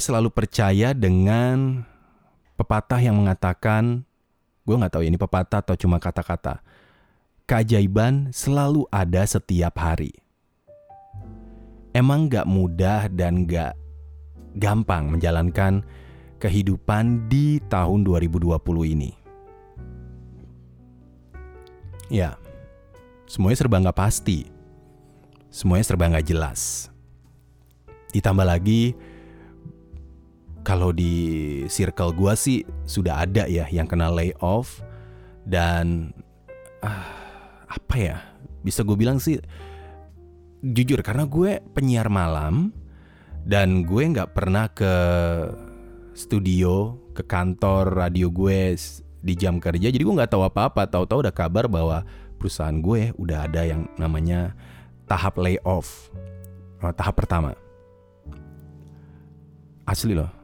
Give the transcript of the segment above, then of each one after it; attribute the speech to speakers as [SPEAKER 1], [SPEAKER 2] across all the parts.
[SPEAKER 1] selalu percaya dengan pepatah yang mengatakan, gue nggak tahu ya, ini pepatah atau cuma kata-kata. Keajaiban selalu ada setiap hari. Emang gak mudah dan gak gampang menjalankan kehidupan di tahun 2020 ini. Ya, semuanya serba gak pasti. Semuanya serba gak jelas. Ditambah lagi, kalau di circle gue sih sudah ada ya yang kena layoff dan ah, apa ya bisa gue bilang sih jujur karena gue penyiar malam dan gue nggak pernah ke studio ke kantor radio gue di jam kerja. Jadi gue nggak tahu apa-apa. Tahu-tahu udah kabar bahwa perusahaan gue udah ada yang namanya tahap layoff oh, tahap pertama. Asli loh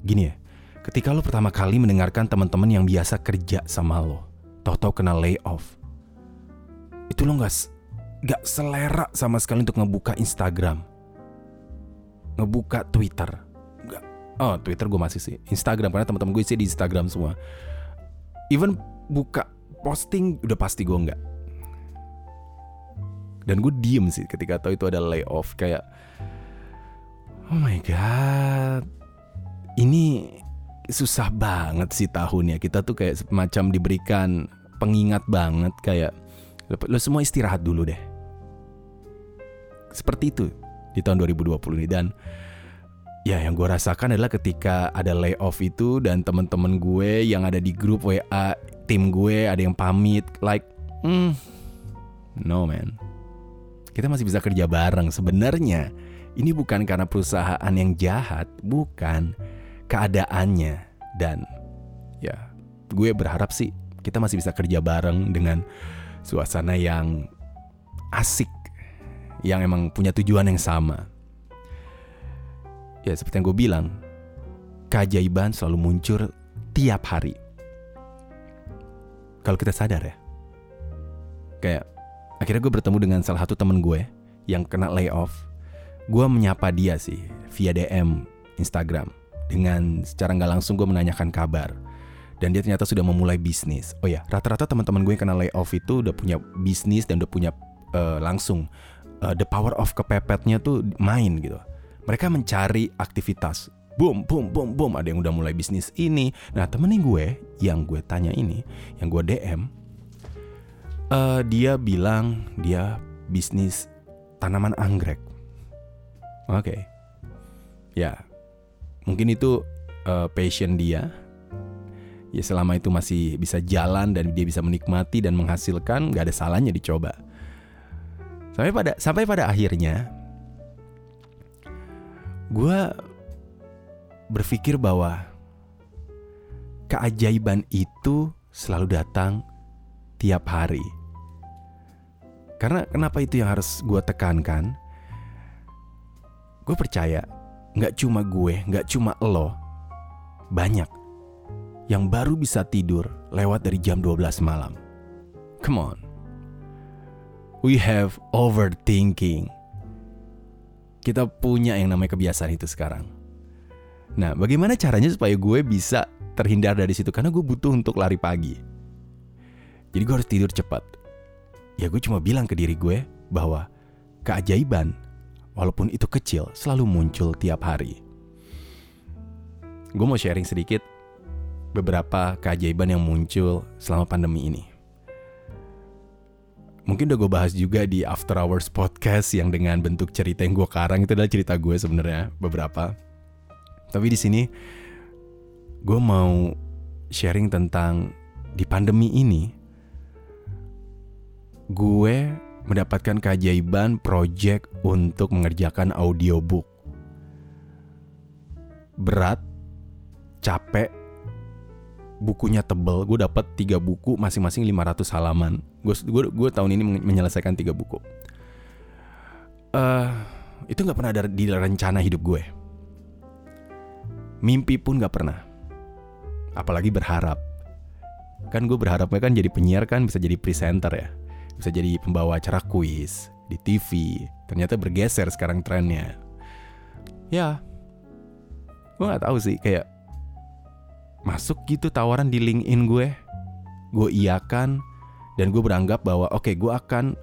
[SPEAKER 1] Gini ya, ketika lo pertama kali mendengarkan teman-teman yang biasa kerja sama lo, tahu-tahu kena layoff, itu lo nggak nggak selera sama sekali untuk ngebuka Instagram, ngebuka Twitter, nggak, oh Twitter gue masih sih, Instagram karena teman-teman gue sih di Instagram semua, even buka posting udah pasti gue nggak, dan gue diem sih ketika tahu itu ada layoff kayak, oh my god ini susah banget sih tahunnya. Kita tuh kayak semacam diberikan pengingat banget kayak lo semua istirahat dulu deh. Seperti itu di tahun 2020 ini dan ya yang gue rasakan adalah ketika ada layoff itu dan teman-teman gue yang ada di grup WA tim gue ada yang pamit like hmm, no man kita masih bisa kerja bareng sebenarnya ini bukan karena perusahaan yang jahat bukan keadaannya dan ya gue berharap sih kita masih bisa kerja bareng dengan suasana yang asik yang emang punya tujuan yang sama. Ya seperti yang gue bilang, keajaiban selalu muncul tiap hari. Kalau kita sadar ya. Kayak akhirnya gue bertemu dengan salah satu temen gue yang kena layoff. Gue menyapa dia sih via DM Instagram dengan secara nggak langsung gue menanyakan kabar dan dia ternyata sudah memulai bisnis. Oh ya, rata-rata teman-teman gue yang kena layoff itu udah punya bisnis dan udah punya uh, langsung uh, the power of kepepetnya tuh main gitu. Mereka mencari aktivitas. Boom, boom, boom, boom. Ada yang udah mulai bisnis ini. Nah temenin gue yang gue tanya ini, yang gue DM, uh, dia bilang dia bisnis tanaman anggrek. Oke, okay. ya mungkin itu uh, passion dia. Ya selama itu masih bisa jalan dan dia bisa menikmati dan menghasilkan nggak ada salahnya dicoba. Sampai pada sampai pada akhirnya gue berpikir bahwa keajaiban itu selalu datang tiap hari. Karena kenapa itu yang harus gue tekankan? Gue percaya Nggak cuma gue, nggak cuma lo. Banyak yang baru bisa tidur lewat dari jam 12 malam. Come on. We have overthinking. Kita punya yang namanya kebiasaan itu sekarang. Nah, bagaimana caranya supaya gue bisa terhindar dari situ? Karena gue butuh untuk lari pagi. Jadi gue harus tidur cepat. Ya gue cuma bilang ke diri gue bahwa keajaiban walaupun itu kecil, selalu muncul tiap hari. Gue mau sharing sedikit beberapa keajaiban yang muncul selama pandemi ini. Mungkin udah gue bahas juga di After Hours Podcast yang dengan bentuk cerita yang gue karang itu adalah cerita gue sebenarnya beberapa. Tapi di sini gue mau sharing tentang di pandemi ini gue mendapatkan keajaiban project untuk mengerjakan audiobook. Berat, capek, bukunya tebel. Gue dapat tiga buku masing-masing 500 halaman. Gue tahun ini menyelesaikan tiga buku. Uh, itu nggak pernah ada di rencana hidup gue. Mimpi pun nggak pernah. Apalagi berharap. Kan gue berharapnya kan jadi penyiar kan bisa jadi presenter ya bisa jadi pembawa acara kuis di TV. Ternyata bergeser sekarang trennya. Ya, gue nggak tahu sih kayak masuk gitu tawaran di LinkedIn gue gue iakan dan gue beranggap bahwa oke okay, gue akan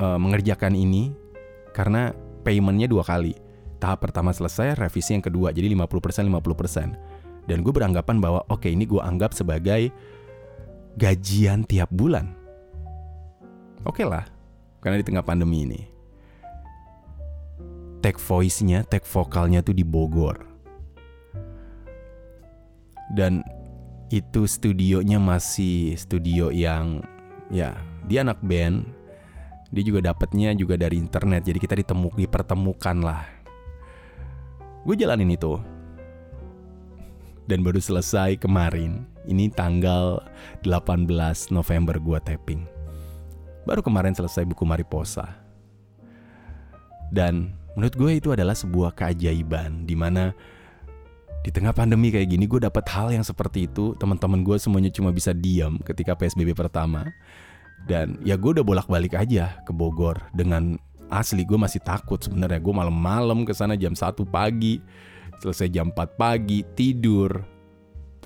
[SPEAKER 1] uh, mengerjakan ini karena paymentnya dua kali tahap pertama selesai revisi yang kedua jadi 50% 50% dan gue beranggapan bahwa oke okay, ini gue anggap sebagai gajian tiap bulan oke okay lah karena di tengah pandemi ini tag voice-nya, tag vokalnya tuh di Bogor. Dan itu studionya masih studio yang ya dia anak band. Dia juga dapatnya juga dari internet. Jadi kita ditemuk dipertemukan lah. Gue jalanin itu. Dan baru selesai kemarin. Ini tanggal 18 November gue tapping. Baru kemarin selesai buku Mariposa. Dan menurut gue itu adalah sebuah keajaiban di mana di tengah pandemi kayak gini gue dapat hal yang seperti itu. Teman-teman gue semuanya cuma bisa diam ketika psbb pertama. Dan ya gue udah bolak-balik aja ke Bogor dengan asli gue masih takut sebenarnya. Gue malam-malam ke sana jam 1 pagi selesai jam 4 pagi tidur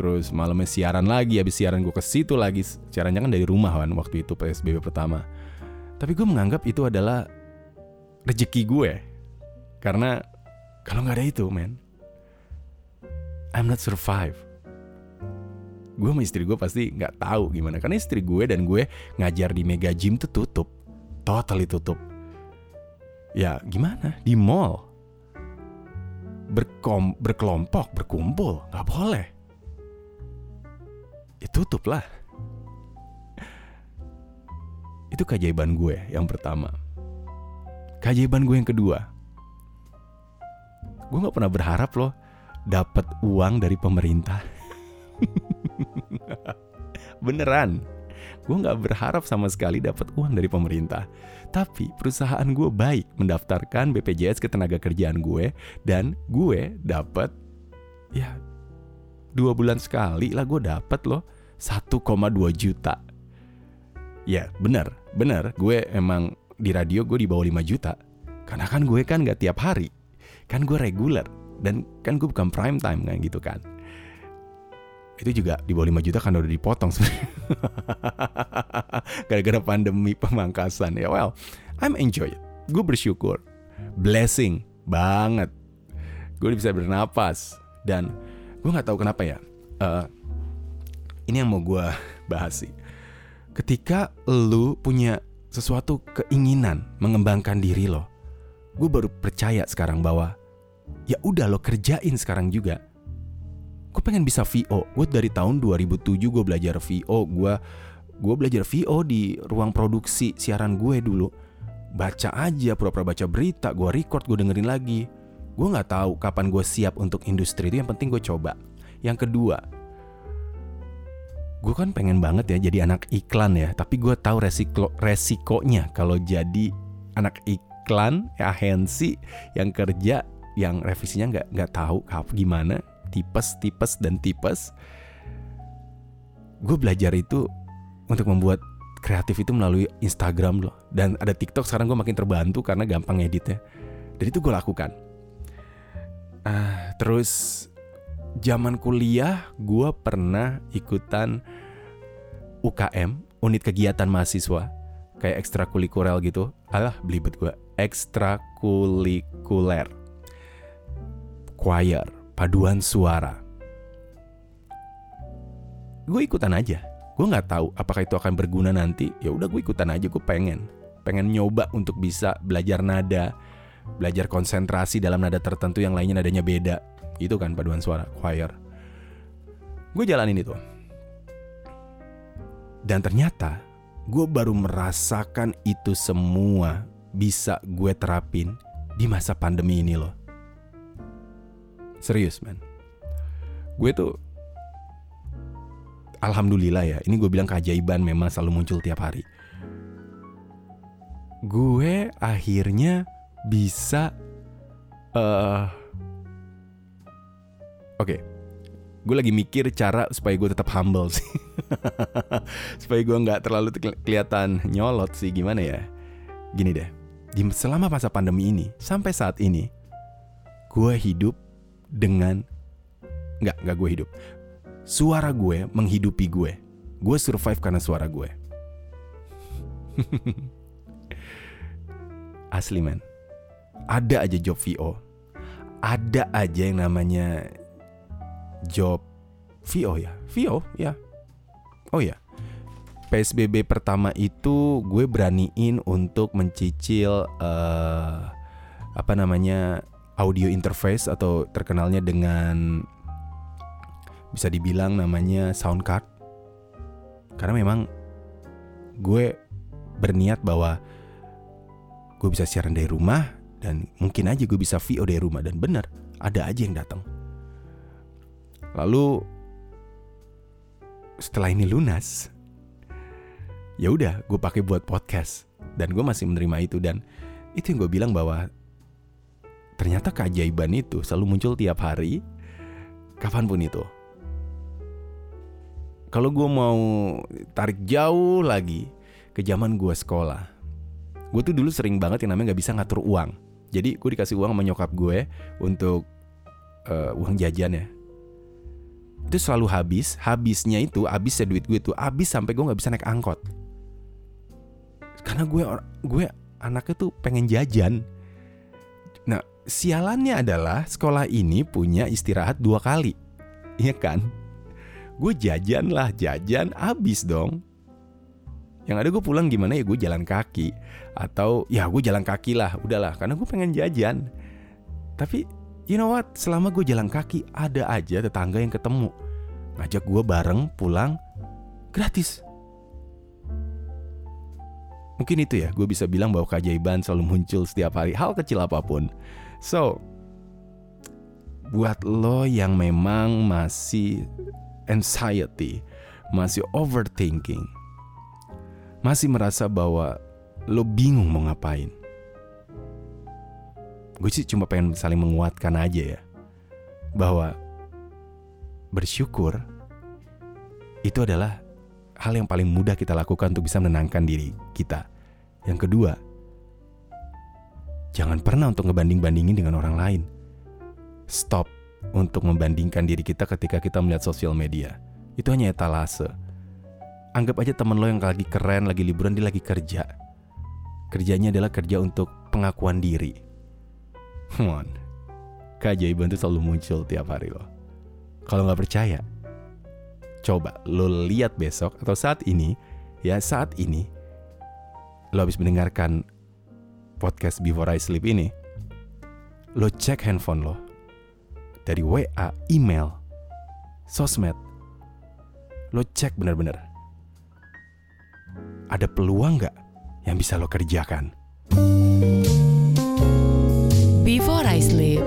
[SPEAKER 1] terus malamnya siaran lagi habis siaran gue ke situ lagi. Siarannya kan dari rumah kan waktu itu psbb pertama. Tapi gue menganggap itu adalah rezeki gue karena kalau nggak ada itu men I'm not survive. Gue sama istri gue pasti nggak tahu gimana. Karena istri gue dan gue ngajar di mega gym tuh tutup. Totally tutup. Ya gimana? Di mall. Berkom berkelompok berkumpul. Nggak boleh ya tutup lah. Itu keajaiban gue yang pertama. Keajaiban gue yang kedua. Gue nggak pernah berharap loh dapat uang dari pemerintah. Beneran. Gue nggak berharap sama sekali dapat uang dari pemerintah. Tapi perusahaan gue baik mendaftarkan BPJS ketenaga kerjaan gue dan gue dapat ya dua bulan sekali lah gue dapat loh 1,2 juta. Ya bener, bener gue emang di radio gue di bawah 5 juta. Karena kan gue kan gak tiap hari. Kan gue reguler. Dan kan gue bukan prime time kan gitu kan. Itu juga di bawah 5 juta kan udah dipotong. Gara-gara pandemi pemangkasan. Ya well, I'm enjoy it. Gue bersyukur. Blessing banget. Gue bisa bernapas. Dan gue gak tahu kenapa ya. Uh, ini yang mau gue bahas sih. Ketika lu punya sesuatu keinginan mengembangkan diri lo, gue baru percaya sekarang bahwa ya udah lo kerjain sekarang juga. Gue pengen bisa VO. Gue dari tahun 2007 gue belajar VO. Gue gue belajar VO di ruang produksi siaran gue dulu. Baca aja, pura-pura baca berita, gue record, gue dengerin lagi. Gue nggak tahu kapan gue siap untuk industri itu. Yang penting gue coba. Yang kedua, gue kan pengen banget ya jadi anak iklan ya tapi gue tahu resiko resikonya kalau jadi anak iklan ya agensi yang kerja yang revisinya nggak nggak tahu gimana tipes tipes dan tipes gue belajar itu untuk membuat kreatif itu melalui Instagram loh dan ada TikTok sekarang gue makin terbantu karena gampang editnya dan itu gue lakukan uh, terus zaman kuliah gue pernah ikutan UKM, unit kegiatan mahasiswa, kayak ekstrakurikuler gitu. Alah, belibet gue. Ekstrakurikuler. Choir, paduan suara. Gue ikutan aja. Gue nggak tahu apakah itu akan berguna nanti. Ya udah gue ikutan aja. Gue pengen, pengen nyoba untuk bisa belajar nada, belajar konsentrasi dalam nada tertentu yang lainnya nadanya beda. Itu kan paduan suara, choir. Gue jalanin itu dan ternyata gue baru merasakan itu semua bisa gue terapin di masa pandemi ini loh. Serius man. Gue tuh Alhamdulillah ya, ini gue bilang keajaiban memang selalu muncul tiap hari. Gue akhirnya bisa uh, Oke, okay, gue lagi mikir cara supaya gue tetap humble sih supaya gue nggak terlalu kelihatan nyolot sih gimana ya gini deh di selama masa pandemi ini sampai saat ini gue hidup dengan Nggak, nggak gue hidup. Suara gue menghidupi gue. Gue survive karena suara gue. Asli men. Ada aja job VO. Ada aja yang namanya job VO ya. VO ya. Oh ya. PSBB pertama itu gue beraniin untuk mencicil uh, apa namanya audio interface atau terkenalnya dengan bisa dibilang namanya sound card karena memang gue berniat bahwa gue bisa siaran dari rumah dan mungkin aja gue bisa VO dari rumah. Dan benar ada aja yang datang. Lalu setelah ini lunas ya udah gue pakai buat podcast. Dan gue masih menerima itu. Dan itu yang gue bilang bahwa ternyata keajaiban itu selalu muncul tiap hari kapan pun itu. Kalau gue mau tarik jauh lagi ke zaman gue sekolah gue tuh dulu sering banget yang namanya nggak bisa ngatur uang jadi gue dikasih uang sama nyokap gue untuk uh, uang jajan ya. Itu selalu habis. Habisnya itu habisnya duit gue itu habis sampai gue nggak bisa naik angkot. Karena gue gue anaknya tuh pengen jajan. Nah sialannya adalah sekolah ini punya istirahat dua kali. Iya kan? Gue jajan lah jajan abis dong yang ada gue pulang gimana ya gue jalan kaki. Atau ya gue jalan kaki lah udahlah karena gue pengen jajan. Tapi you know what? Selama gue jalan kaki ada aja tetangga yang ketemu. Ngajak gue bareng pulang gratis. Mungkin itu ya, gue bisa bilang bahwa keajaiban selalu muncul setiap hari, hal kecil apa pun. So, buat lo yang memang masih anxiety, masih overthinking, masih merasa bahwa lo bingung mau ngapain. Gue sih cuma pengen saling menguatkan aja ya. Bahwa bersyukur itu adalah hal yang paling mudah kita lakukan untuk bisa menenangkan diri kita. Yang kedua, jangan pernah untuk ngebanding-bandingin dengan orang lain. Stop untuk membandingkan diri kita ketika kita melihat sosial media. Itu hanya etalase. Anggap aja temen lo yang lagi keren, lagi liburan, dia lagi kerja. Kerjanya adalah kerja untuk pengakuan diri. Come on. Keajaiban itu selalu muncul tiap hari lo. Kalau nggak percaya, coba lo lihat besok atau saat ini, ya saat ini, lo habis mendengarkan podcast Before I Sleep ini, lo cek handphone lo dari WA, email, sosmed, lo cek bener-bener ada peluang nggak yang bisa lo kerjakan? Before I sleep